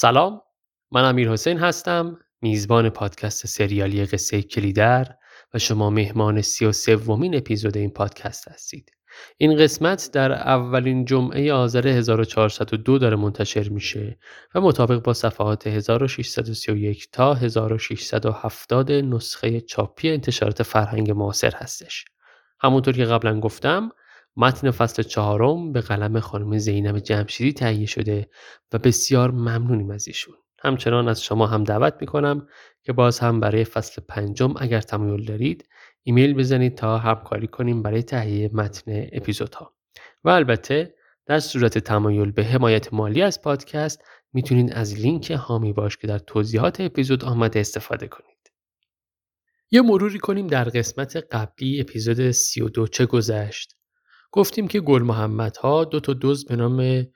سلام من امیر حسین هستم میزبان پادکست سریالی قصه کلیدر و شما مهمان سی و سومین اپیزود این پادکست هستید. این قسمت در اولین جمعه آذر 1402 داره منتشر میشه و مطابق با صفحات 1631 تا 1670 نسخه چاپی انتشارات فرهنگ معاصر هستش. همونطور که قبلا گفتم متن فصل چهارم به قلم خانم زینب جمشیدی تهیه شده و بسیار ممنونیم از ایشون. همچنان از شما هم دعوت می‌کنم که باز هم برای فصل پنجم اگر تمایل دارید ایمیل بزنید تا همکاری کنیم برای تهیه متن اپیزودها. و البته در صورت تمایل به حمایت مالی از پادکست می‌تونید از لینک هامی باش که در توضیحات اپیزود آمده استفاده کنید. یه مروری کنیم در قسمت قبلی اپیزود 32 چه گذشت گفتیم که گل محمد ها دو تا دوز به نام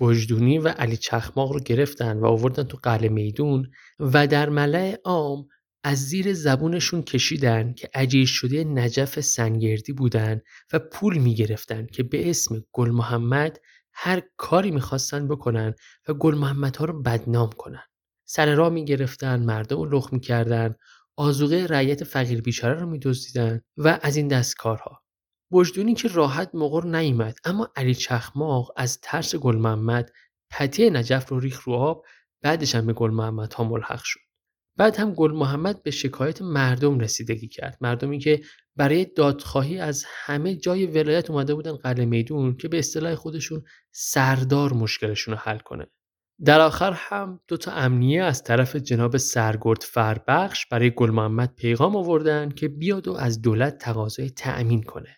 بجدونی و علی چخماق رو گرفتن و آوردن تو قلعه میدون و در ملع عام از زیر زبونشون کشیدن که عجیش شده نجف سنگردی بودن و پول می‌گرفتن که به اسم گل محمد هر کاری می‌خواستن بکنن و گل محمد ها رو بدنام کنن. سر راه می‌گرفتن مردم رو لخ می‌کردن آزوغه رعیت فقیر بیچاره رو میدزدیدن و از این دست کارها. وجدونی که راحت مقر نیامد اما علی چخماق از ترس گل محمد پتی نجف رو ریخ رو آب بعدش هم به گل محمد ها ملحق شد. بعد هم گل محمد به شکایت مردم رسیدگی کرد. مردمی که برای دادخواهی از همه جای ولایت اومده بودن قلعه میدون که به اصطلاح خودشون سردار مشکلشون رو حل کنه. در آخر هم دو تا امنیه از طرف جناب سرگرد فربخش برای گل محمد پیغام آوردن که بیاد و از دولت تقاضای تأمین کنه.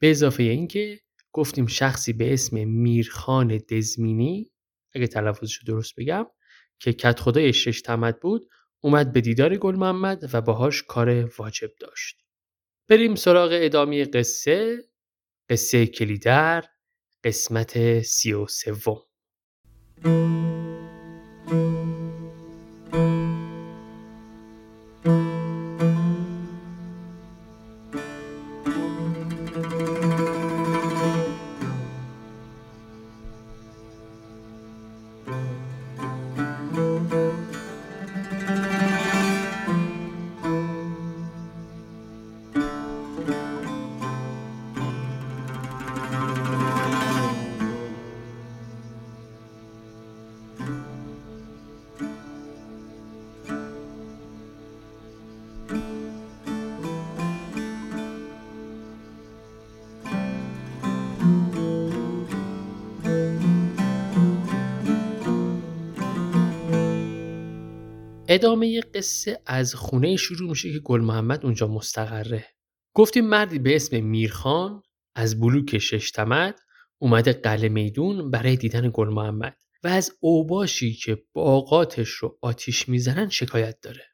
به اضافه اینکه گفتیم شخصی به اسم میرخان دزمینی اگه تلفظش رو درست بگم که کت خدای شش تمد بود اومد به دیدار گل محمد و باهاش کار واجب داشت. بریم سراغ ادامه قصه قصه کلیدر قسمت سی و سوم. ادامه قصه از خونه شروع میشه که گل محمد اونجا مستقره. گفتیم مردی به اسم میرخان از بلوک ششتمد اومده قلعه میدون برای دیدن گل محمد و از اوباشی که باغاتش رو آتیش می‌زنن شکایت داره.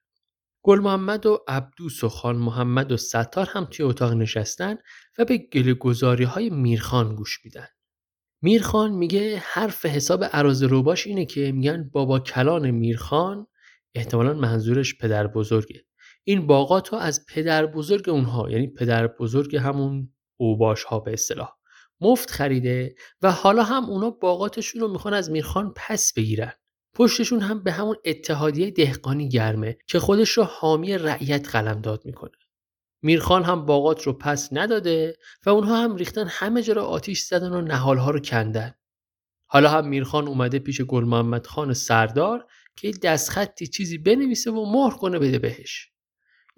گل محمد و عبدوس و خان محمد و ستار هم توی اتاق نشستن و به گله های میرخان گوش میدن. میرخان میگه حرف حساب عراض روباش اینه که میگن بابا کلان میرخان احتمالا منظورش پدر بزرگه این باغات ها از پدر بزرگ اونها یعنی پدر بزرگ همون اوباش ها به اصطلاح مفت خریده و حالا هم اونا باغاتشون رو می‌خوان از میرخان پس بگیرن. پشتشون هم به همون اتحادیه دهقانی گرمه که خودش رو حامی رعیت قلمداد می‌کنه. میرخان هم باغات رو پس نداده و اونها هم ریختن همه جا رو آتیش زدن و نهالها رو کندن. حالا هم میرخان اومده پیش گل محمد خان سردار که دستخطی چیزی بنویسه و مهر کنه بده بهش.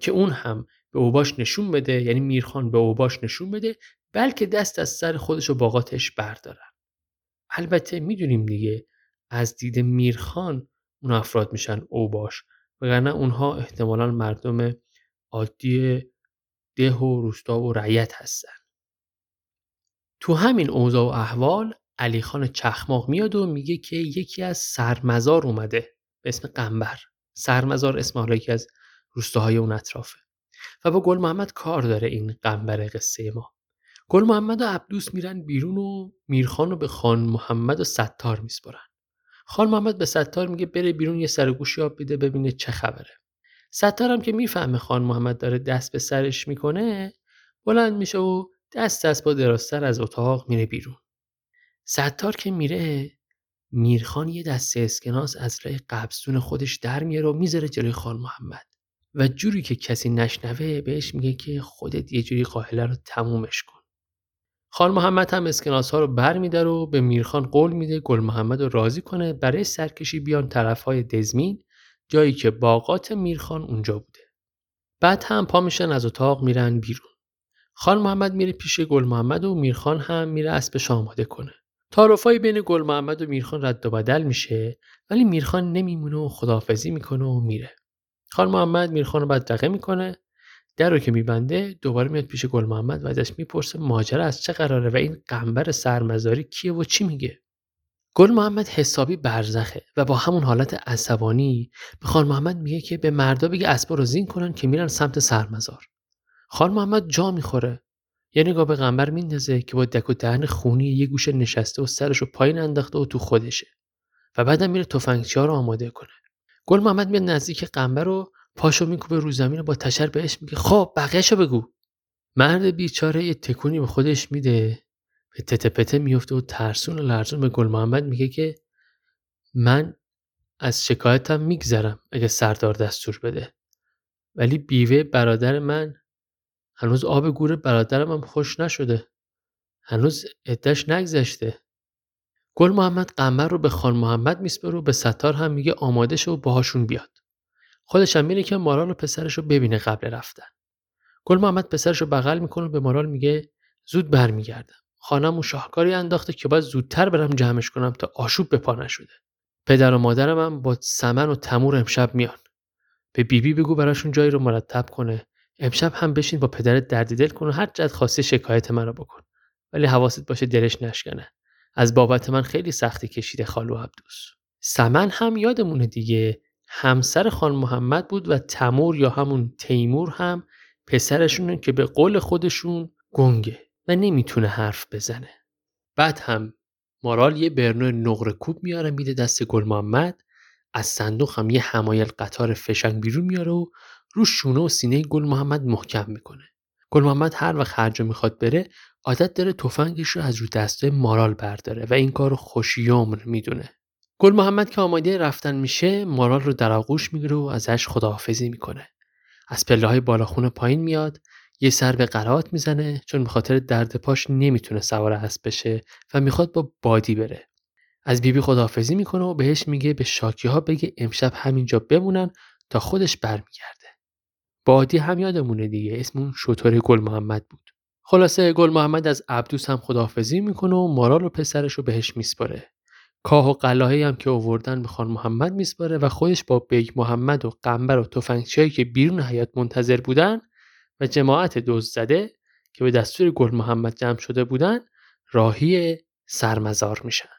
که اون هم به اوباش نشون بده یعنی میرخان به اوباش نشون بده بلکه دست از سر خودش و باقاتش بردارن. البته می‌دونیم دیگه از دید میرخان اون افراد میشن اوباش وگرنه اونها احتمالا مردم عادی ده و روستا و رعیت هستن. تو همین اوضاع و احوال علی خان چخماق میاد و میگه که یکی از سرمزار اومده. به اسم قنبر سرمزار اسم حالا یکی از روستاهای اون اطرافه. و با گل محمد کار داره این قنبر قصه ما. گل محمد و عبدوس میرن بیرون و میرخان رو به خان محمد و ستار میسپرن خان محمد به ستار میگه بره بیرون یه سرگوشی آب بیده ببینه چه خبره. ستار هم که می‌فهمه خان محمد داره دست به سرش می‌کنه بلند میشه و دست دست با دراستر از اتاق میره بیرون. ستار که میره میرخان یه دسته اسکناس از لای قبضتون خودش در میاره و می‌ذاره جلوی خان محمد. و جوری که کسی نشنوه بهش میگه که خودت یه جوری قاهله رو تمومش کن. خان محمد هم اسکناس ها رو بر میدار و به میرخان قول میده گل محمد رو راضی کنه برای سرکشی بیان طرف های دزمین جایی که باغات میرخان اونجا بوده. بعد هم پا میشن از اتاق میرن بیرون. خان محمد میره پیش گل محمد و میرخان هم میره اسبش آماده کنه. تعارفایی بین گل محمد و میرخان رد و بدل میشه ولی میرخان نمیمونه و خداحافظی می‌کنه و میره. خان محمد میرخان رو بدرقه می‌کنه در رو که میبنده دوباره میاد پیش گل محمد و ازش می‌پرسه ماجرا از چه قراره و این قنبر سرمزاری کیه و چی میگه؟ گل محمد حسابی برزخه و با همون حالت عصبانی به خان محمد میگه که به مردا بگه اسبا رو زین کنن که میرن سمت سرمزار. خان محمد جا می‌خوره. یه نگاه به قنبر میندازه که با دک و دهن خونی یه گوشه نشسته و سرش رو پایین انداخته و تو خودشه و بعدم میره تفنگچی رو آماده کنه. گل محمد میاد نزدیک قنبر رو پاشو میکوبه رو زمین و با تشر بهش میگه خب بقیهشو بگو. مرد بیچاره یه تکونی به خودش میده به تته پته میفته و ترسون و لرزون به گل محمد میگه که من از شکایتم میگذرم اگه سردار دستور بده. ولی بیوه برادر من هنوز آب گور برادرم هم خوش نشده. هنوز عدش نگذشته. گل محمد قمر رو به خان محمد میسپره و به ستار هم میگه آماده شو و باهاشون بیاد. خودش هم میره که مارال و پسرش رو ببینه قبل رفتن. گل محمد پسرش رو بغل می‌کنه و به مارال میگه زود برمیگردم. خانم و شاهکاری انداخته که باید زودتر برم جمعش کنم تا آشوب به پا نشده. پدر و مادرم هم با سمن و تمور امشب میان. به بیبی بگو براشون جایی رو مرتب کنه. امشب هم بشین با پدرت درد دل کن و هر جد خواسته شکایت منو بکن. ولی حواست باشه دلش نشکنه. از بابت من خیلی سختی کشیده خالو عبدوس. سمن هم یادمونه دیگه. همسر خان محمد بود و تمور یا همون تیمور هم پسرشونه که به قول خودشون گنگه و نمی‌تونه حرف بزنه. بعد هم مارال یه برنو نقره کوب میاره میده دست گل محمد. از صندوق هم یه حمایل قطار فشنگ بیرون میاره و رو شونه و سینه گل محمد محکم می‌کنه. گل محمد هر وقت هر جا می‌خواد بره عادت داره تفنگش رو از رو دسته مارال برداره و این کار رو خوشیومر می‌دونه. گل محمد که آماده رفتن میشه مارال رو در آغوش می‌گیره و ازش خداحافظی می‌کنه. از پله های بالاخونه پایین میاد یه سر به قرات می‌زنه چون به خاطر درد پاش نمی‌تونه سوار اسب بشه و می‌خواد با بادی بره. از بیبی خداحافظی می‌کنه و بهش میگه به شاکی ها بگه امشب همینجا بمونن تا خودش برمیگرده. بادی هم یادمونه دیگه اسمون شتر گل محمد بود. خلاصه گل محمد از عبدوس هم خداحافظی می‌کنه و مارال و پسرش رو بهش میسپاره. کاه و قلاهی هم که آوردن به خان محمد میسپاره و خودش با بیگ محمد و قنبر و تفنگچیایی که بیرون حیاط منتظر بودن و جماعت دوز زده که به دستور گل محمد جمع شده بودن راهی سرمزار میشن.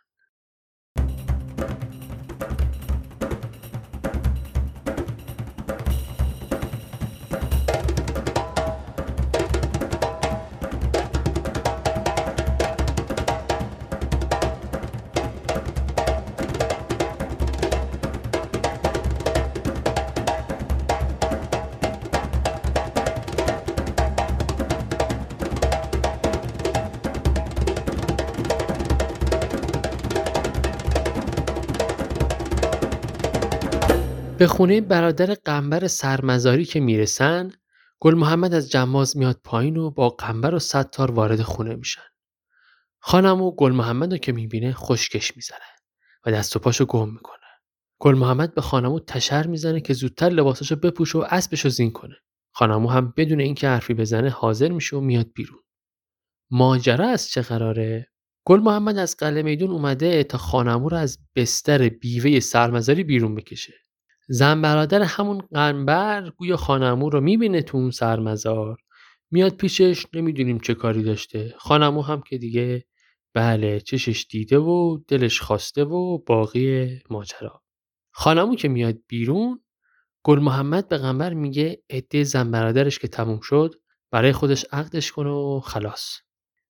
به خونه برادر قنبر سرمزاری که می‌رسن گل محمد از جماز میاد پایین و با قنبر و ستار وارد خونه میشن. خانم و گل محمد رو که می‌بینه خشکش می‌زنه و دست و پاشو گم می‌کنه. گل محمد به خانمو تشر می‌زنه که زودتر لباساشو بپوشه و اسبشو زین کنه. خانمو هم بدون اینکه حرفی بزنه حاضر میشه و میاد بیرون. ماجرا از چه قراره؟ گل محمد از قلعه میدون اومده تا خانمو رو از بستر بیوه سرمزاری بیرون بکشه. زن برادر همون قنبر گویا خانمو رو می‌بینه تو اون سرمزار. میاد پیشش نمی‌دونیم چه کاری داشته. خانمو هم که دیگه بله چشش دیده و دلش خواسته و باقی ماجرا. خانمو که میاد بیرون گل محمد به قنبر میگه عده زن برادرش که تموم شد برای خودش عقدش کنه و خلاص.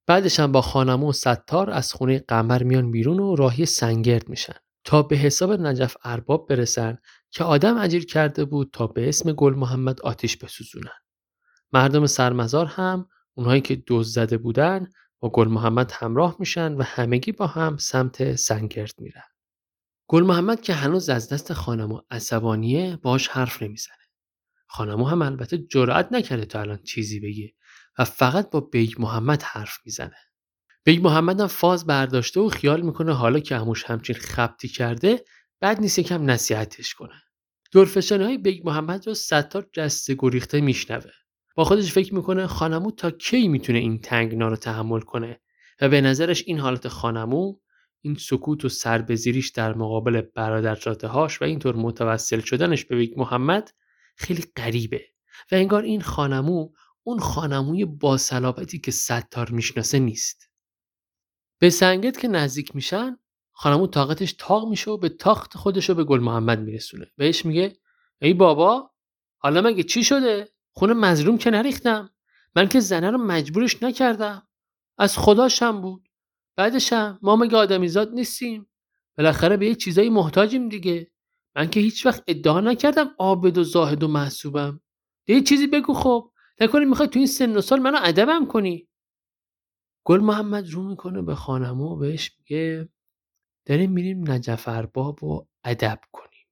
بعدش هم با خانمو و ستار از خونه قمر میان بیرون و راهی سنگرد میشن. تا به حساب نجف ارباب برسن که آدم اجیر کرده بود تا به اسم گل محمد آتیش بسوزونن. مردم سر مزار هم اونهایی که دزد زده بودن با گل محمد همراه میشن و همگی با هم سمت سنگرد میرن. گل محمد که هنوز از دست خانمو عصبانیه باش حرف نمی‌زنه. خانمو هم البته جرأت نکرده تا الان چیزی بگه و فقط با بیگ محمد حرف می‌زنه. بیگ محمد هم فاز برداشته و خیال می‌کنه حالا که عموش همچین خبطی کرده بد نیست یکم نصیحتش کنه. درفشانی های بیگ محمد رو ستار جسته گریخته میشنوه. با خودش فکر می‌کنه خانمو تا کی می‌تونه این تنگنا رو تحمل کنه و به نظرش این حالت خانمو این سکوت و سربزیریش در مقابل حرفاش و اینطور متوسل شدنش به بیگ محمد خیلی غریبه و انگار این خانمو اون خانموی باصلابتی که ستار می‌شناسه نیست. به سنگت که نزدیک میشن خانمو طاقتش تاق میشه و به تاخت خودش رو به گل محمد میرسونه. بهش میگه ای بابا حالا مگه چی شده؟ خونه مظلوم که نریختم. من که زنه رو مجبورش نکردم. از خداشم بود. بعدشم ما مگه آدمیزاد نیستیم. بالاخره به یه چیزایی محتاجیم دیگه. من که هیچ وقت ادعا نکردم عابد و زاهد و محسوبم. یه چیزی بگو خب. نکنی می‌خوای تو این سن و سال منو ادبم کنی. گل محمد رو می‌کنه به خانمو بهش میگه داریم میریم نجف ارباب و ادب کنیم.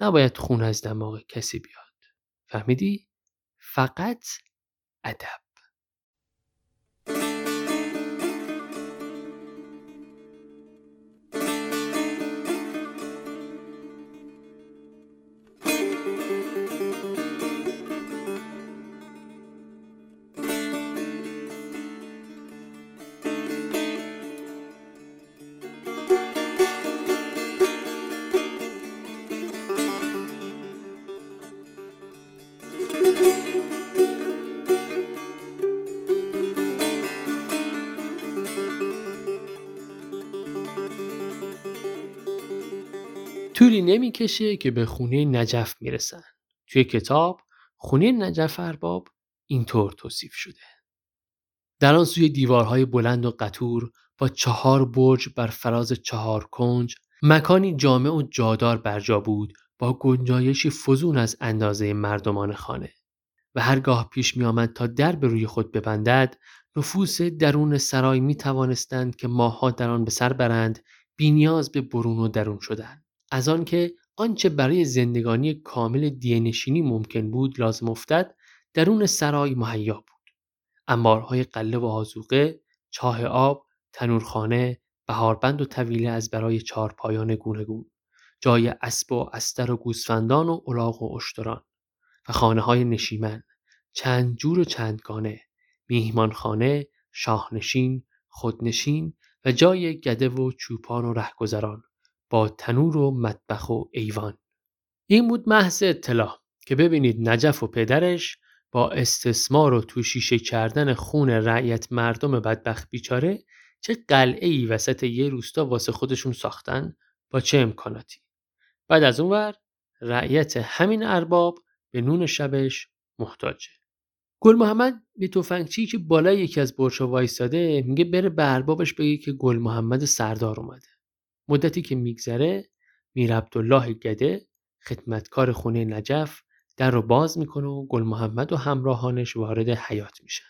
نباید خون از دماغ کسی بیاد. فهمیدی؟ فقط ادب. طولی نمی‌کشه که به خونه نجف می‌رسن. توی کتاب خونه نجف ارباب اینطور توصیف شده. در آن سوی دیوارهای بلند و قطور با چهار برج بر فراز چهار کنج مکانی جامع و جادار برجا بود با گنجایشی فزون از اندازه مردمان خانه و هرگاه پیش می آمد تا در به روی خود ببندد نفوس درون سرای می توانستند که ماها در آن به سر برند بینیاز به برون و درون شدند. از آنکه آنچه برای زندگانی کامل دینشینی ممکن بود لازم افتد درون سرای مهیا بود. انبارهای قله و آزوقه چاه آب تنورخانه بهاربند و طویله از برای چهارپایان گونگون جای اسب و استر و گوسفندان و الاغ و اشتران و خانه های نشیمن چند جور و چندگانه میهمانخانه شاهنشین خودنشین و جای گده و چوپان و رهگذران. با تنور و مطبخ و ایوان. این بود محض اطلاع که ببینید نجف و پدرش با استثمار و توشیشه کردن خون رعیت مردم بدبخت بیچاره چه قلعه ای وسط یه روستا واسه خودشون ساختن با چه امکاناتی. بعد از اون ور رعیت همین ارباب به نون شبش محتاجه گل محمد به توفنگچی که بالای یکی از برشا وایستاده میگه بره به اربابش بگه که گل محمد سردار اومده. مدتی که میگذره میر عبدالله گده خدمتکار خونه نجف در رو باز می‌کنه و گل محمد و همراهانش وارد حیات میشن.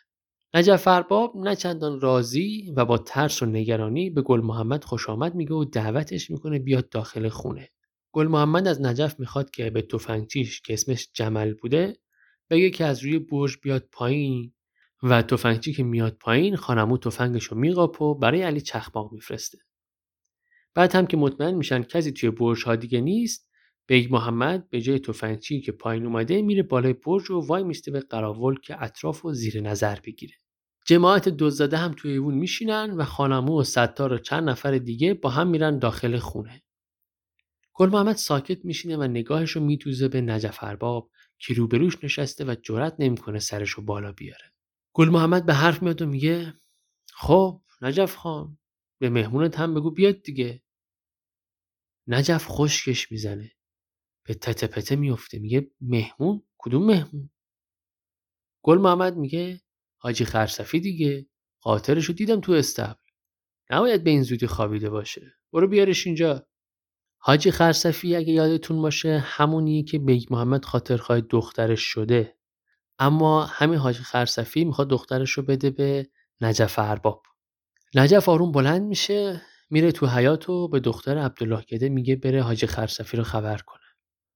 نجف ارباب نه چندان راضی و با ترس و نگرانی به گل محمد خوش آمد میگه و دعوتش می‌کنه بیاد داخل خونه. گل محمد از نجف می‌خواد که به تفنگچیش که اسمش جمل بوده بگه که از روی برج بیاد پایین و تفنگچی که میاد پایین خانمو تفنگش میقاپه و برای علی چخماق میفرسته. بعد هم که مطمئن میشن کسی توی برج ها دیگه نیست بیگ محمد به جای تفنگچی که پایین اومده میره بالای برج و وای میسته به قراول که اطراف و زیر نظر بگیره. جماعت دزد زده هم توی ایوون میشینن و خانمو و ستار و چند نفر دیگه با هم میرن داخل خونه. گل محمد ساکت میشینه و نگاهش رو میتوزه به نجف ارباب که روبروش نشسته و جرأت نمی‌کنه سرش رو بالا بیاره. گل محمد به حرف میاد و میگه خب نجف خان به مهمونت هم بگو بیاد دیگه. نجف خشکش می‌زنه. به تته پته میفته میگه مهمون؟ کدوم مهمون؟ گل محمد میگه حاجی خرصفی دیگه. قاطرشو دیدم تو استبل. نباید به این زودی خوابیده باشه. برو بیارش اینجا. حاجی خرصفی اگه یادتون باشه همونیه که بیگ محمد خاطرخواه دخترش شده. اما همین حاجی خرصفی می‌خواد دخترش رو بده به نجف ارباب. نجف آروم بلند میشه. میره تو حیات و به دختر عبدالله گده میگه بره حاجی خرسفی رو خبر کنه.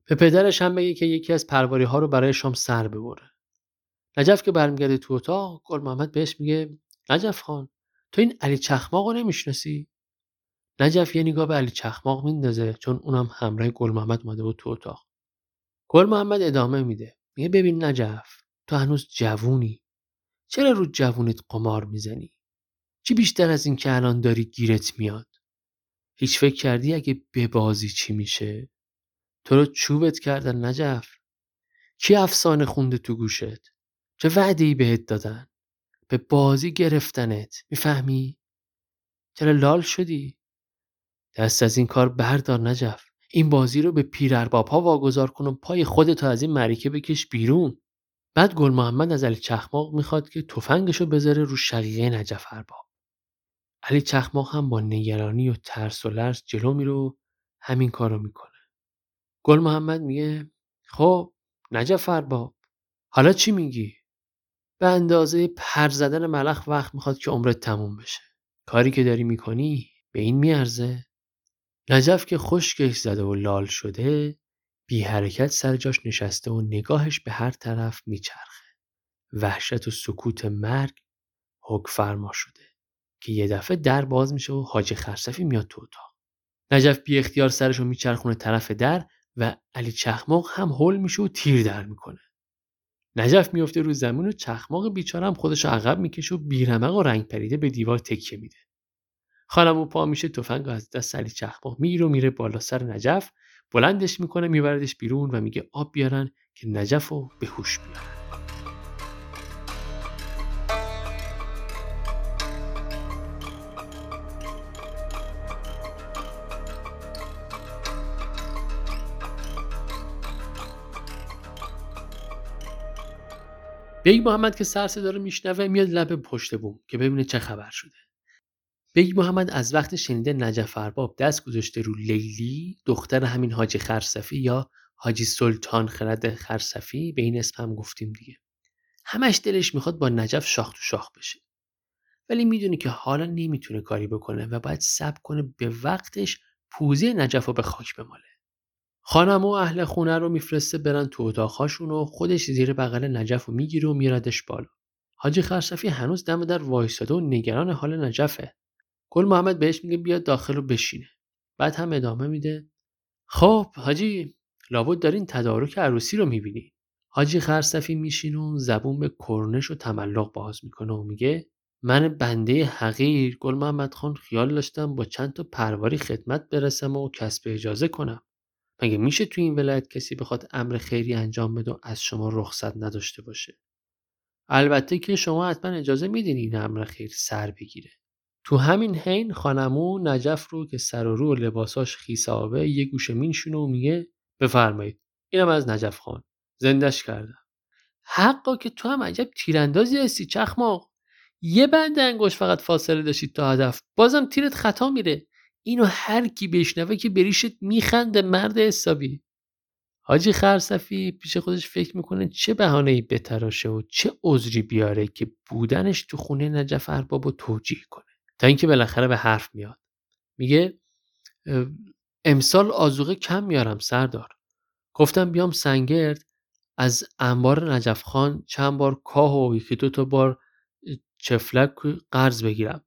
به پدرش هم بگه که یکی از پرواری ها رو برای شام سر ببره. نجف که برمیگرده تو اتاق گل محمد بهش میگه نجف خان تو این علی چخماق رو نمی‌شناسی؟ نجف یه نگاه به علی چخماق میندازه چون اونم همراه گل محمد ماده بود تو اتاق. گل محمد ادامه میده. میگه ببین نجف تو هنوز جوونی. چرا رو جوونیت قمار می‌زنی؟ چی بیشتر از این که الان داری گیرت میاد؟ هیچ فکر کردی اگه ببازی چی میشه؟ تو رو چوبت کردن نجف. کی افسانه خونده تو گوشت؟ چه وعده ای بهت دادن؟ به بازی گرفتنت می‌فهمی؟ چرا لال شدی؟ دست از این کار بردار نجف. این بازی رو به پیر ارباب ها واگذار کن و پای خودتو از این مریکه بکش بیرون. بعد گل محمد از علی چخماق می‌خواد که تفنگشو بذاره رو شقیقه نجف ارباب. علی چخماق هم با نگرانی و ترس و لرز جلو میره و همین کارو می‌کنه. گل محمد میگه خب نجف ارباب حالا چی میگی؟ به اندازه پر زدن ملخ وقت می‌خواد که عمرت تموم بشه. کاری که داری می‌کنی به این میارزه. نجف که خشکش زده و لال شده بی حرکت سر جاش نشسته و نگاهش به هر طرف میچرخه. وحشت و سکوت مرگ حک فرما شده. که یه دفعه در باز میشه و حاج خرسفی میاد تو اتاق. نجف بی اختیار سرش رو میچرخونه طرف در و علی چخماق هم هول میشه و تیر در می‌کنه. نجف میفته رو زمین و چخماق بیچاره هم خودش عقب می‌کشه و بیرمق و رنگ پریده به دیوار تکیه میده. خانم پا میشه تفنگ از دست علی چخماق می‌گیره و میره بالا سر نجف بلندش می‌کنه میبردش بیرون و میگه آب بیارن که نجف رو به هوش بیارن بیگ محمد که سر صدا رو میشنوه میاد لب پشت بوم که ببینه چه خبر شده. بیگ محمد از وقت شنیده نجف ارباب دست گذاشته رو لیلی دختر همین حاجی خرسفی یا حاجی سلطان خرد خرسفی به این اسم هم گفتیم دیگه. همش دلش می‌خواد با نجف شاخ تو شاخ بشه. ولی می‌دونی که حالا نمی‌تونه کاری بکنه و باید صبر کنه به وقتش پوزه نجف رو به خاک بماله. خانم و اهل خونه رو میفرسته برن تو اتاقهاشون و خودش زیر بغل نجف رو می‌گیره و میردش بالا. حاجی خرسفی هنوز دم در وایستاده و نگران حال نجفه. گل محمد بهش میگه بیاد داخل رو بشینه. بعد هم ادامه میده. خب حاجی لابد دارین تدارک عروسی رو می‌بینی. حاجی خرسفی میشین و زبون به کرنش و تملق باز می‌کنه و میگه من بنده حقیر. گل محمد خان خیال داشتم با چند تا پرواری خدمت برسم و کسب اجازه کنم. مگه میشه تو این ولایت کسی بخواد امر خیری انجام بده و از شما رخصت نداشته باشه؟ البته که شما حتما اجازه میدین این امر خیر سر بگیره. تو همین حین خانمو نجف رو که سر و رو و لباساش خیسابه یه گوشه مینشونه و میگه بفرمایید اینم از نجف خان. زندش کردم. حقا که تو هم عجب تیراندازی هستی چخماق. یه بند انگوش فقط فاصله داشتید تا هدف. بازم تیرت خطا میره. اینو هر کی بشنوه که بریشت میخنده مرد حسابی. حاجی خرسفی پیش خودش فکر می‌کنه چه بهانه ای بتراشه و چه عذری بیاره که بودنش تو خونه نجف ارباب و توجیه کنه. تا اینکه بالاخره به حرف میاد. میگه امسال آزوقه کم میارم سردار. گفتم بیام سنگرد. از انبار نجف خان چند بار کاه و یکی دو تا بار چفلک قرض بگیرم.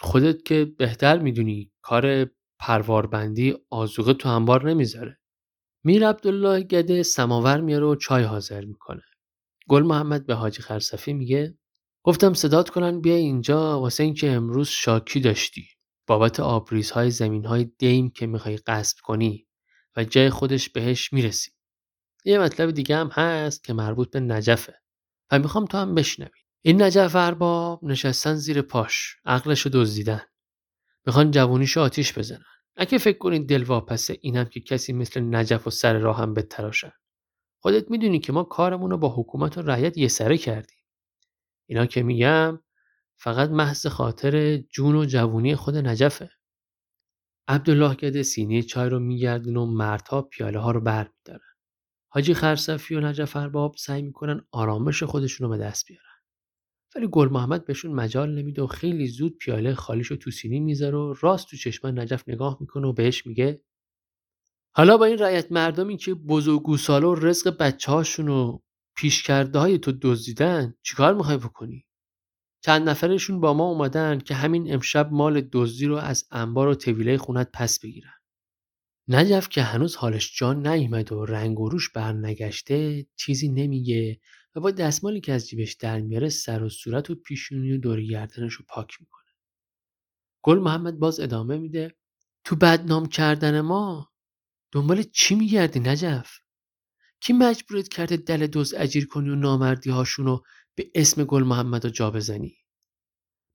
خودت که بهتر می‌دونی کار پرواربندی آزوقه تو انبار نمی‌ذاره. میر عبدالله گده سماور میاره و چای حاضر می‌کنه. گل محمد به حاجی خرسفی میگه گفتم صدات کنن بیا اینجا واسه اینکه امروز شاکی داشتی. بابت آبریزهای زمینهای دیم که می‌خوای قصب کنی و جای خودش بهش می‌رسی. یه مطلب دیگه هم هست که مربوط به نجفه و می‌خوام تو هم بشنوی. این نجف ارباب نشستن زیر پاش عقلشو دزدیدن. می‌خوان جوونیشو آتیش بزنن. اگه فکر کنید دل واپسه اینم که کسی مثل نجف و سر راه هم بتراشن. خودت می‌دونی که ما کارمون رو با حکومت و رعیت یه سره کردیم. اینا که میگم فقط محض خاطر جون و جوونی خود نجفه. عبدالله گده سینه چای رو میگردن و مردها پیاله ها رو بر میدارن حاجی خرسفی و نجف ارباب سعی می‌کنن آرامش خودشون رو به دست بیارن. ولی گل محمد بهشون مجال نمیده و خیلی زود پیاله خالیشو تو سینی می‌ذاره و راست تو چشمان نجف نگاه می‌کنه و بهش میگه حالا با این رعیت مردمی که بزرگ و رزق بچه هاشون و پیش کرده های تو دزدیدن چیکار می‌خوای بکنی؟ چند نفرشون با ما اومدن که همین امشب مال دزدی رو از انبار و طویله خونت پس بگیرن. نجف که هنوز حالش جان نیامد و رنگ و روش بر نگشته چیزی نمیگه و با دستمالی که از جیبش در میاره سر و صورت و پیشونی و دور گردنش رو پاک می‌کنه. گل محمد باز ادامه میده تو بدنام کردن ما دنبال چی میگردی نجف؟ کی مجبورت کرده دل دوز اجیر کنی و نامردی هاشونو به اسم گل محمد رو جا بزنی؟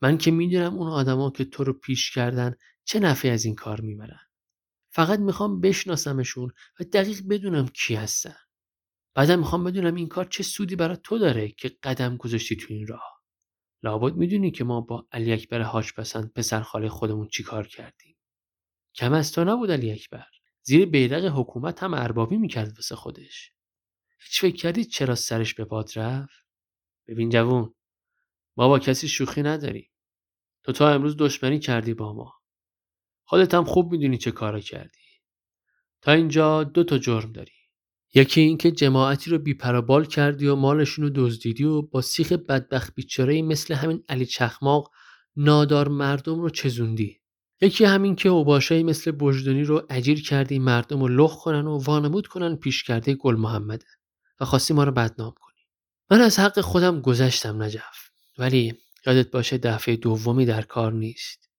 من که می‌دونم اون آدما که تو رو پیش کردن چه نفعی از این کار می‌برن. فقط می‌خوام بشناسمشون و دقیق بدونم کی هستن. بعدم می‌خوام بدونم این کار چه سودی برای تو داره که قدم گذاشتی تو این راه. لابد می‌دونی که ما با علی اکبر حاج پسند پسر خاله خودمون چی کار کردیم. کم از تو نبود علی اکبر. زیر بیرق حکومت هم اربابی می‌کرد واسه خودش. هیچ فکر کردید چرا سرش به باد رفت؟ ببین جوون ما با کسی شوخی نداریم. تو تا امروز دشمنی کردی با ما. خودت هم خوب می‌دونی چه کارا کردی. تا اینجا دو تا جرم داری. یکی اینکه جماعتی رو بیپرابال کردی و مالشون رو دزدیدی و با سیخ بدبخت بیچاره مثل همین علی چخماق نادار مردم رو چزوندی. یکی همین که اوباشایی مثل بجدانی رو اجیر کردی مردم رو لخ کنن و وانمود کنن پیش کرده گل محمده و خواستی ما رو بدنام کنی. من از حق خودم گذشتم نجف ولی یادت باشه دفعه دومی در کار نیست.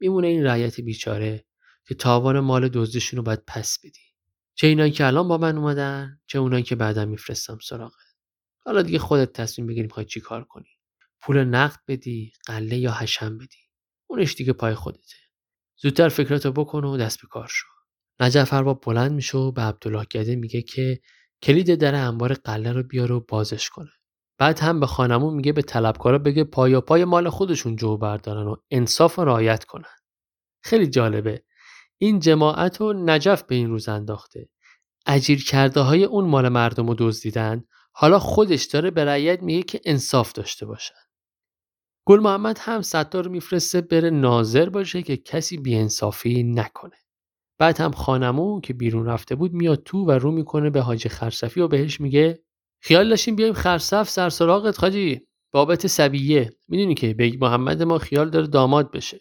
میمونه این رعیت بیچاره که تاوان مال دزدشون رو باید پس بدی. چه اینایی که الان با من اومدن چه اونایی که بعدا میفرستم سراغت. حالا دیگه خودت تصمیم بگیری می‌خوای چی کار کنی. پول نقد بدی، قله یا حشم بدی. اونش دیگه پای خودته. زودتر فکراتو بکن و دست به کار شو. نجف ارباب بلند میشه و به عبدالله گده میگه که کلید در انبار قله رو بیاره و بازش کنه. بعد هم به خانمون میگه به طلبکارا بگه پایا پای مال خودشون جو بردارن و انصاف رعایت کنن. خیلی جالبه. این جماعت و نجف به این روز انداخته. اجیر کرده های اون مال مردم رو دزدیدن حالا خودش داره به رعیت میگه که انصاف داشته باشن. گل محمد هم ستار میفرسته بره ناظر باشه که کسی بیانصافی نکنه. بعد هم خانمون که بیرون رفته بود میاد تو و رو می‌کنه به حاجی خرصفی و بهش میگه خیال داشتیم بیایم خرصف سرسراغت حاجی بابت سبیه می‌دونی که بیگ محمد ما خیال داره داماد بشه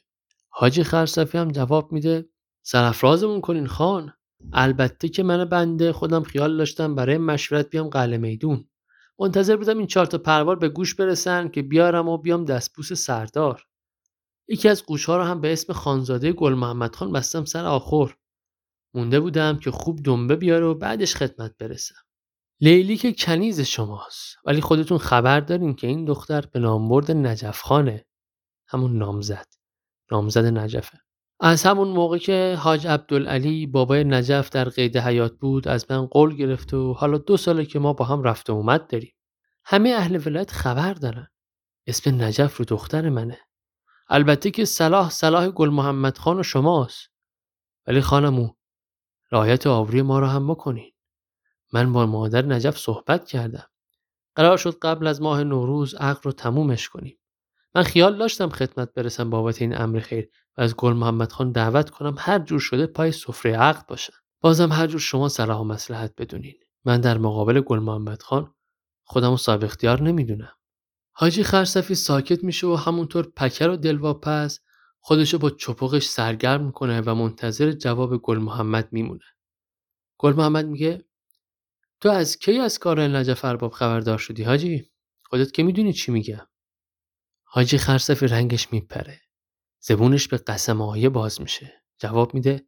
حاجی خرصفی هم جواب میده سرفرازمون کنین خان. البته که من بنده خودم خیال داشتم برای مشورت بیام قلعه میدون. منتظر بودم این چهار تا پروار به گوش برسن که بیارم و بیام دستبوس سردار. یکی از گوشها رو هم به اسم خانزاده گل محمد خان بستم سر آخر. مونده بودم که خوب دنبه بیاره و بعدش خدمت برسم. لیلی که کنیز شماست. ولی خودتون خبر دارین که این دختر به نامبرد نجف خانه. همون نامزد. نامزد نجفه. از همون موقع که حاج عبدالعلی بابای نجف در قید حیات بود از من قول گرفت و حالا دو ساله که ما با هم رفت و اومد داریم. همه اهل ولایت خبر دارن. اسم نجف رو دختر منه. البته که صلاح صلاح گل محمد خان و شماست. ولی خانمو رعایت آوری ما رو هم بکنین. من با مادر نجف صحبت کردم. قرار شد قبل از ماه نوروز عقل رو تمومش کنیم. من خیال داشتم خدمت برسم بابت این امر خیر. و از گل محمد خان دعوت کنم هر جور شده پای سفره عقد باشن بازم هر جور شما صلاح و مسلحت بدونین من در مقابل گل محمد خان خودم صاحب اختیار نمی‌دونم حاجی خرصفی ساکت میشه و همونطور پکر و دلواپس خودشو با چپقش سرگرم می‌کنه و منتظر جواب گل محمد میمونه. گل محمد میگه تو از کی از کار نجف ارباب خبردار شدی حاجی؟ خودت که می‌دونی چی میگم. حاجی خرصفی رنگش میپره. زبونش به قسم آیه باز میشه. جواب میده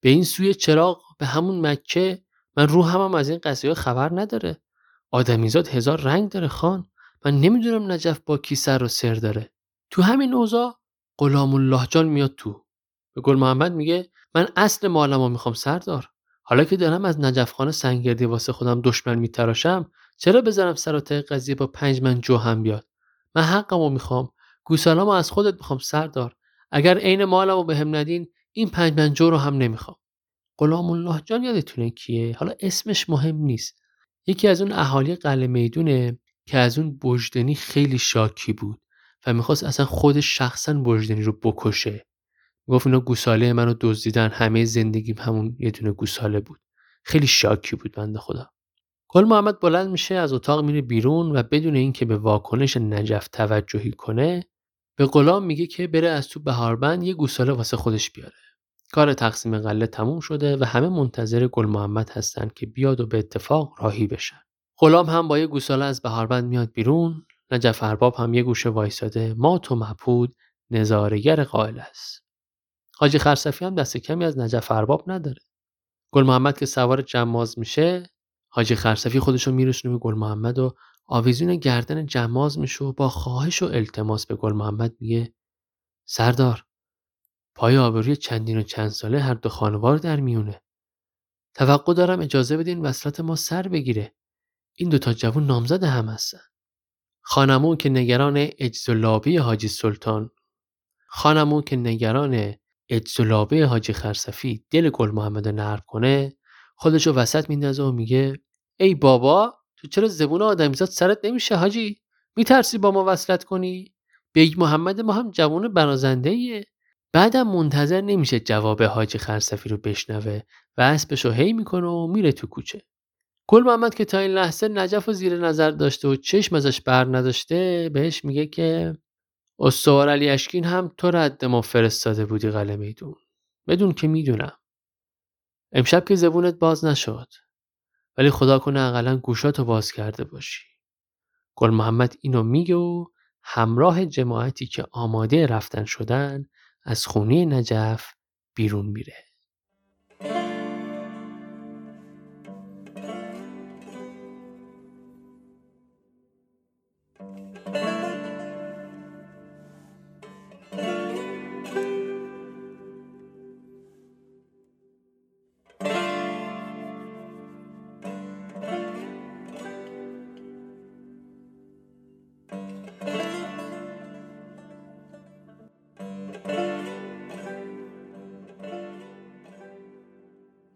به این سوی چراغ به همون مکه من رو هم از این قضیه خبر نداره. آدمیزاد هزار رنگ داره خان. من نمی‌دونم نجف با کی سر و سر داره. تو همین اوضاع غلام الله جان میاد تو به گل محمد میگه من اصل مالمو می‌خوام سردار حالا که دارم از نجف خانه سنگردی واسه خودم دشمن میتراشم چرا بذارم سر قضیه با پنج من جو هم بیاد من حقمو می‌خوام گوسالامو از خودت می‌خوام سردار اگر عین مالمو به هم ندین این پنج من جو رو هم نمی‌خوام. غلام الله جان یادتونه کیه؟ حالا اسمش مهم نیست. یکی از اون اهالی قلعه می‌دونه که از اون بجدنی خیلی شاکی بود و می‌خواست اصلا خودش شخصا بجدنی رو بکشه. گفت اینا گوساله منو دزدیدن همه زندگیم همون یه دونه گوساله بود. خیلی شاکی بود بنده خدا. گل محمد بلند میشه از اتاق میره بیرون و بدون اینکه به واکنش نجف توجهی کنه به غلام میگه که بره از تو بهاربند یه گوساله واسه خودش بیاره. کار تقسیم قله تموم شده و همه منتظر گل محمد هستن که بیاد و به اتفاق راهی بشن. غلام هم با یه گوساله از بهاربند میاد بیرون نجف ارباب هم یه گوشه وایساده. مات و مپود نظارگر قائل است. حاجی خرسفی هم دست کمی از نجف ارباب نداره. گل محمد که سوار جماز میشه حاجی خرسفی خودشو میرسونه به گل محمد و آویزون گردن جماز میشه و با خواهش و التماس به گل محمد میگه سردار پای آبروی چندین و چند ساله هر دو خانوار در میونه. توقع دارم اجازه بدین وصلت ما سر بگیره. این دوتا جوون نامزد هم هستن. خانمون که نگران اجزلابی حاجی سلطان خانمون که نگران اجزلابه حاجی خرسفی دل گل محمد نرم کنه خودشو وسط میندازه و میگه ای بابا تو چرا زبون آدمیزاد سرت نمیشه حاجی؟ میترسی با ما وصلت کنی؟ بیگ محمد ما هم جوون برازنده ایه بعدم منتظر نمیشه جواب حاجی خرسفی رو بشنوه و اسبشو هی می‌کنه و میره تو کوچه. گل محمد که تا این لحظه نجف و زیر نظر داشته و چشم ازش بر نداشته بهش میگه که استوار علی اشکین هم تو رد ما فرستاده بودی قلعه میدون بدون که می‌دونم. امشب که زبونت باز نشد. ولی خدا کنه اقلا گوشاتو باز کرده باشی. گل محمد اینو میگه و همراه جماعتی که آماده رفتن شدن از خونه نجف بیرون میره.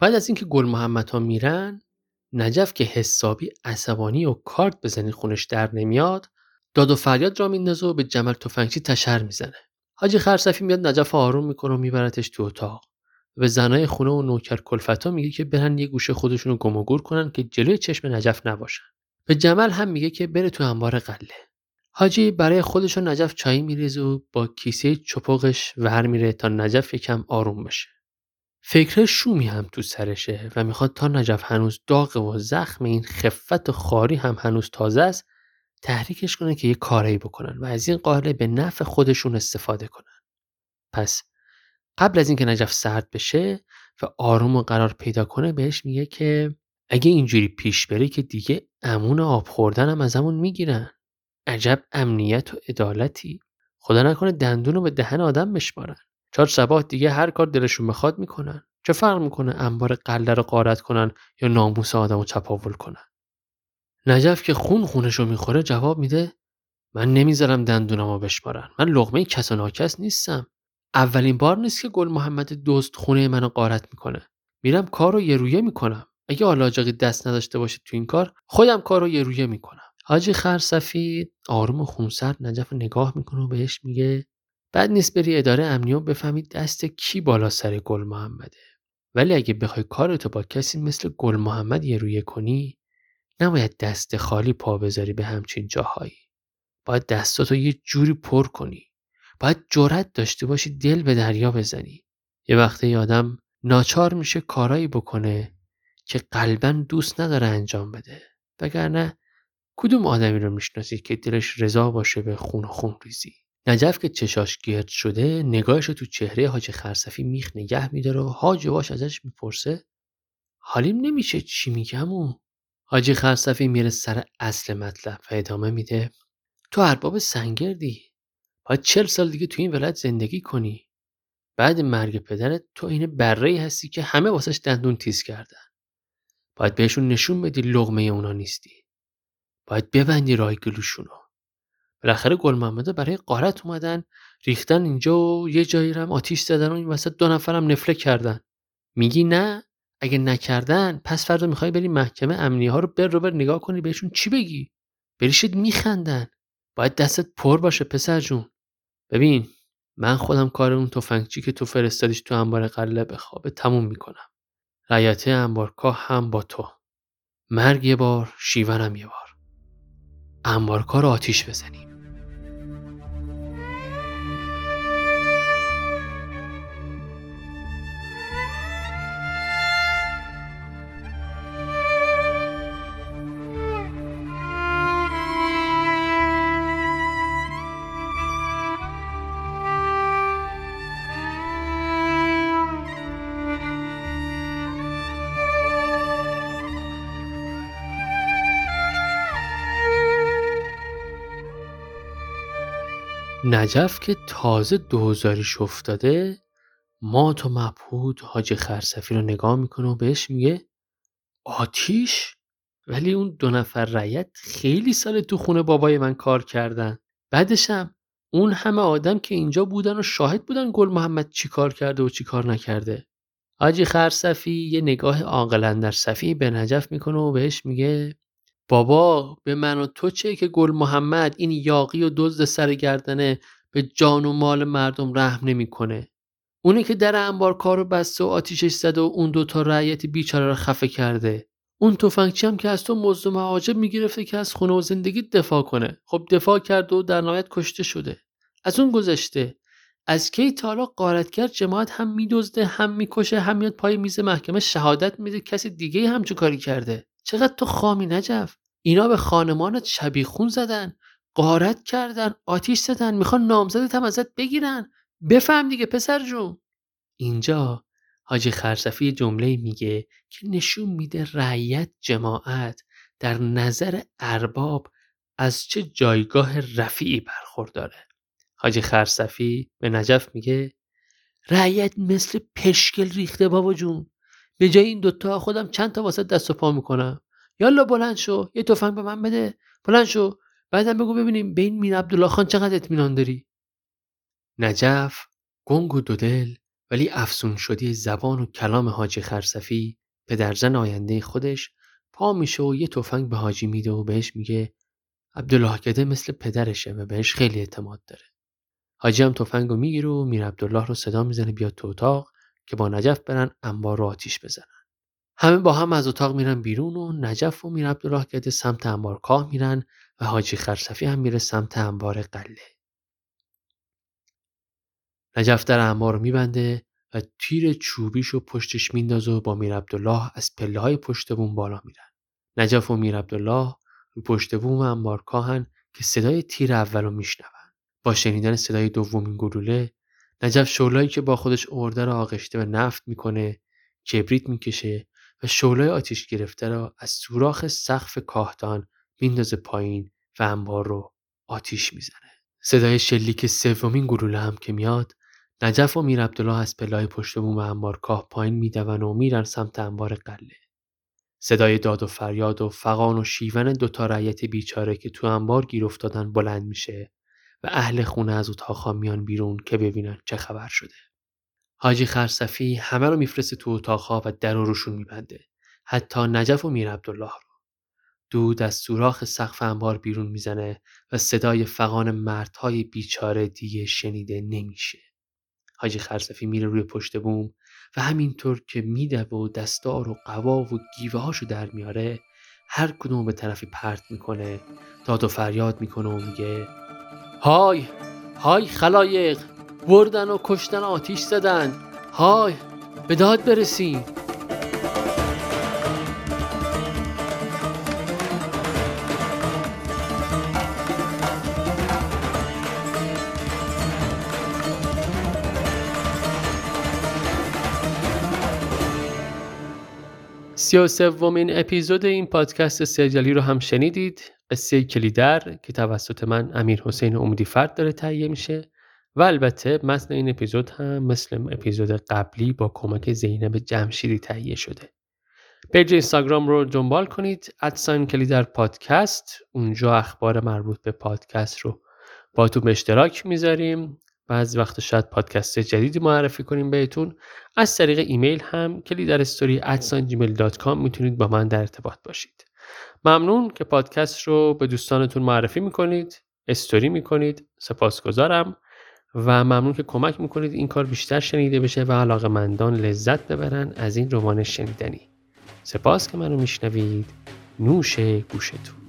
بعد از اینکه گل محمد ها میرن نجف که حسابی عصبانی و کارت بزنی خونش در نمیاد داد و فریاد را میندازه و به جمل تفنگچی تشر می‌زنه. حاجی خرسفی میاد نجف آروم می‌کنه و میبرتش تو اتاق. به زنای خونه و نوکر کلفتا میگه که برن یه گوشه خودشون رو گم و گور کنن که جلوی چشم نجف نباشن. به جمل هم میگه که بره تو انبار قله. حاجی برای خودش نجف چای میریزه و با کیسه چپقش ور میره تا نجف یکم آروم بشه. فکر شومی هم تو سرشه و می‌خواد تا نجف هنوز داغ و زخم این خفت و خاری هم هنوز تازه است تحریکش کنه که یه کاری بکنن و از این قاهره به نفع خودشون استفاده کنن. پس قبل از اینکه نجف سرد بشه و آروم و قرار پیدا کنه بهش میگه که اگه اینجوری پیش بره که دیگه امون آب خوردن هم ازمون می‌گیرن. عجب امنیت و عدالتی. خدا نکنه دندون رو به دهن آدم بشمارن. چهار شباه دیگه هر کار دلشون بخواد می‌کنن. چه فرق می‌کنه انبار قله رو قارت کنن یا ناموس آدم رو چپاول کنن؟ نجف که خون خونشو می‌خوره جواب میده من نمی‌ذارم دندونم رو بشمارن. من لغمه کس و ناکس نیستم. اولین بار نیست که گل محمد دوست خونه منو قارت می‌کنه. میرم کار رو یه رویه می‌کنم. اگه آلاجاقی دست نداشته باشه تو این کار خودم کار رو یه رویه می‌کنم. حاجی خرسفی آروم و خونسرد نجف نگاه می‌کنه و بهش میگه بعد نیست بری اداره امنیه و بفهمی دست کی بالا سر گل محمده. ولی اگه بخوای کارتو با کسی مثل گل محمد یه رویه کنی نباید دست خالی پا بذاری به همچین جاهایی. باید دستاتو یه جوری پر کنی. باید جرأت داشته باشی دل به دریا بزنی. یه وقته آدم ناچار میشه کارایی بکنه که قلبا دوست نداره انجام بده. وگرنه کدوم آدمی رو می‌شناسی که دلش رضا باشه به خون خون ریزی؟ نجف که چشاش گرد شده نگاهش تو چهره حاج خرسفی میخ نگه میداره و حاج باش ازش می‌پرسه حالیم نمیشه چی میگم و حاجی خرسفی میره سر اصل مطلب و ادامه میده تو ارباب سنگردی باید چل سال دیگه تو این ولایت زندگی کنی. بعد مرگ پدرت تو این بره هستی که همه واسش دندون تیز کردن. باید بهشون نشون بدی لغمه اونا نیستی. باید ببندی رای گلوشونو. بالاخره گل محمده برای قارت اومدن ریختن اینجا و یه جایی رم آتیش زدن و این وسط دو نفرم نفله کردن. میگی نه؟ اگه نکردن پس فردا می‌خوای بری محکمه امنی ها رو بر رو بر نگاه کنی بهشون چی بگی؟ بریشت میخندن. باید دستت پر باشه پسر جون. ببین من خودم کار اون تفنگچی که تو فرستادیش تو انبار قله به خوابه تموم می‌کنم. رایته انبارکاه هم با تو. مرگ یه بار شیونم یه بار. انبارکاه رو آتیش بزنیم. نجف که تازه دوزاریش افتاده مات و مبهود حاج خرسفی رو نگاه می‌کنه و بهش میگه آتیش؟ ولی اون دو نفر رعیت خیلی سال تو خونه بابای من کار کردن. بعدشم اون همه آدم که اینجا بودن و شاهد بودن گل محمد چی کار کرده و چی کار نکرده. حاجی خرسفی یه نگاه عاقلا در صفی به نجف می‌کنه و بهش میگه بابا به من و تو چه که گل محمد این یاقی و دزد سر گردنه به جان و مال مردم رحم نمی‌کنه. اونی که در انبار کارو بسته و آتیشش زده و اون دوتا رعیت بیچاره رو خفه کرده. اون تفنگچی هم که از تو مزد و معاجب می‌گرفته که از خونه و زندگی دفاع کنه. خب دفاع کرد و در نهایت کشته شده. از اون گذشته. از کی تالا قارتگر جماعت هم میدزده هم می‌کشه هم میاد پای میز محکمه شهادت میده. کسی دیگه همچو کاری کرده؟ چقدر تو خامی نجف؟ اینا به خانمانت شبیخون زدن قارت کردن آتیش زدن می‌خوان نامزدت هم ازت بگیرن. بفهم دیگه پسر جون. اینجا حاجی خرسفی جمله میگه که نشون میده رعیت جماعت در نظر ارباب از چه جایگاه رفیعی برخورداره. حاجی خرسفی به نجف میگه رعیت مثل پشکل ریخته بابا جون. به جای این دوتا خودم چند تا واسه دست و پا می‌کنم. یالا بلند شو یه تفنگ به من بده. بلند شو. بعدم بگو ببینیم به این میر عبدالله خان چقدر اطمینان داری. نجف گنگ و دودل ولی افسون شدی زبان و کلام حاجی خرسفی پدرزن آینده خودش پا میشه و یه تفنگ به حاجی میده و بهش میگه عبدالله کده مثل پدرشه و بهش خیلی اعتماد داره. حاجی هم تفنگ رو می‌گیره و میر عبدالله رو صدا می‌زنه بیاد تو اتاق. که با نجف برن انبار رو آتیش بزنن. همه با هم از اتاق میرن بیرون و نجف و میر عبدالله گده سمت انبارگاه میرن و حاجی خرسفی هم میره سمت انبار قله. نجف در انبار رو میبنده و تیر چوبیش و پشتش میندازه و با میر عبدالله از پله های پشت بوم بالا میرن. نجف و میر عبدالله رو پشت بوم انبارگاهن که صدای تیر اول رو میشنون. با شنیدن صدای دومین گلوله نجف شولایی که با خودش ارده را آغشته و نفت می‌کنه کبریت می‌کشه و شولای آتیش گرفته را از سوراخ سقف کاهتان میندازه پایین و انبار رو آتیش می‌زنه. صدای شلیک سومین گلوله هم که میاد نجف و میر عبدالله از پلای پشت بوم انبار کاه پایین میدون و میرن سمت انبار قله. صدای داد و فریاد و فقان و شیون دوتا رعیت بیچاره که تو انبار گیر افتادن بلند میشه. و اهل خونه از اتاقها میان بیرون که ببینن چه خبر شده. حاجی خرسفی همه رو میفرسته تو اتاقها و در روشون میبنده. حتی نجف و میر عبدالله رو. دود از سوراخ سقف انبار بیرون می‌زنه و صدای فقان مردهای بیچاره دیگه شنیده نمیشه. حاجی خرسفی میره روی پشت بوم و همینطور که میده و دستار و قوا و گیوه هاشو در میاره هر کدوم به طرفی پرت می‌کنه داد و فریاد می‌کنه و میگه های های خلایق بردن و کشتن آتیش زدن. های به داد برسیم. سی و سومین اپیزود این پادکست سریالی رو هم شنیدید. قصه کلیدر که توسط من امیر حسین امیدی فرد داره تهیه میشه و البته متن این اپیزود هم مثل اپیزود قبلی با کمک زینب جمشیدی تهیه شده. پیج اینستاگرام رو دنبال کنید اتساین کلیدر پادکست. اونجا اخبار مربوط به پادکست رو باهاتون به اشتراک می‌ذاریم. بعضی وقت شاید پادکست جدیدی معرفی کنیم بهتون. از طریق ایمیل هم کلیدر استوری می‌تونید با من در ارتباط باشید. ممنون که پادکست رو به دوستانتون معرفی می‌کنید استوری می‌کنید سپاسگزارم و ممنون که کمک می‌کنید این کار بیشتر شنیده بشه و علاقه مندان لذت ببرن از این رمان شنیدنی. سپاس که منو میشنوید. نوش گوشتون.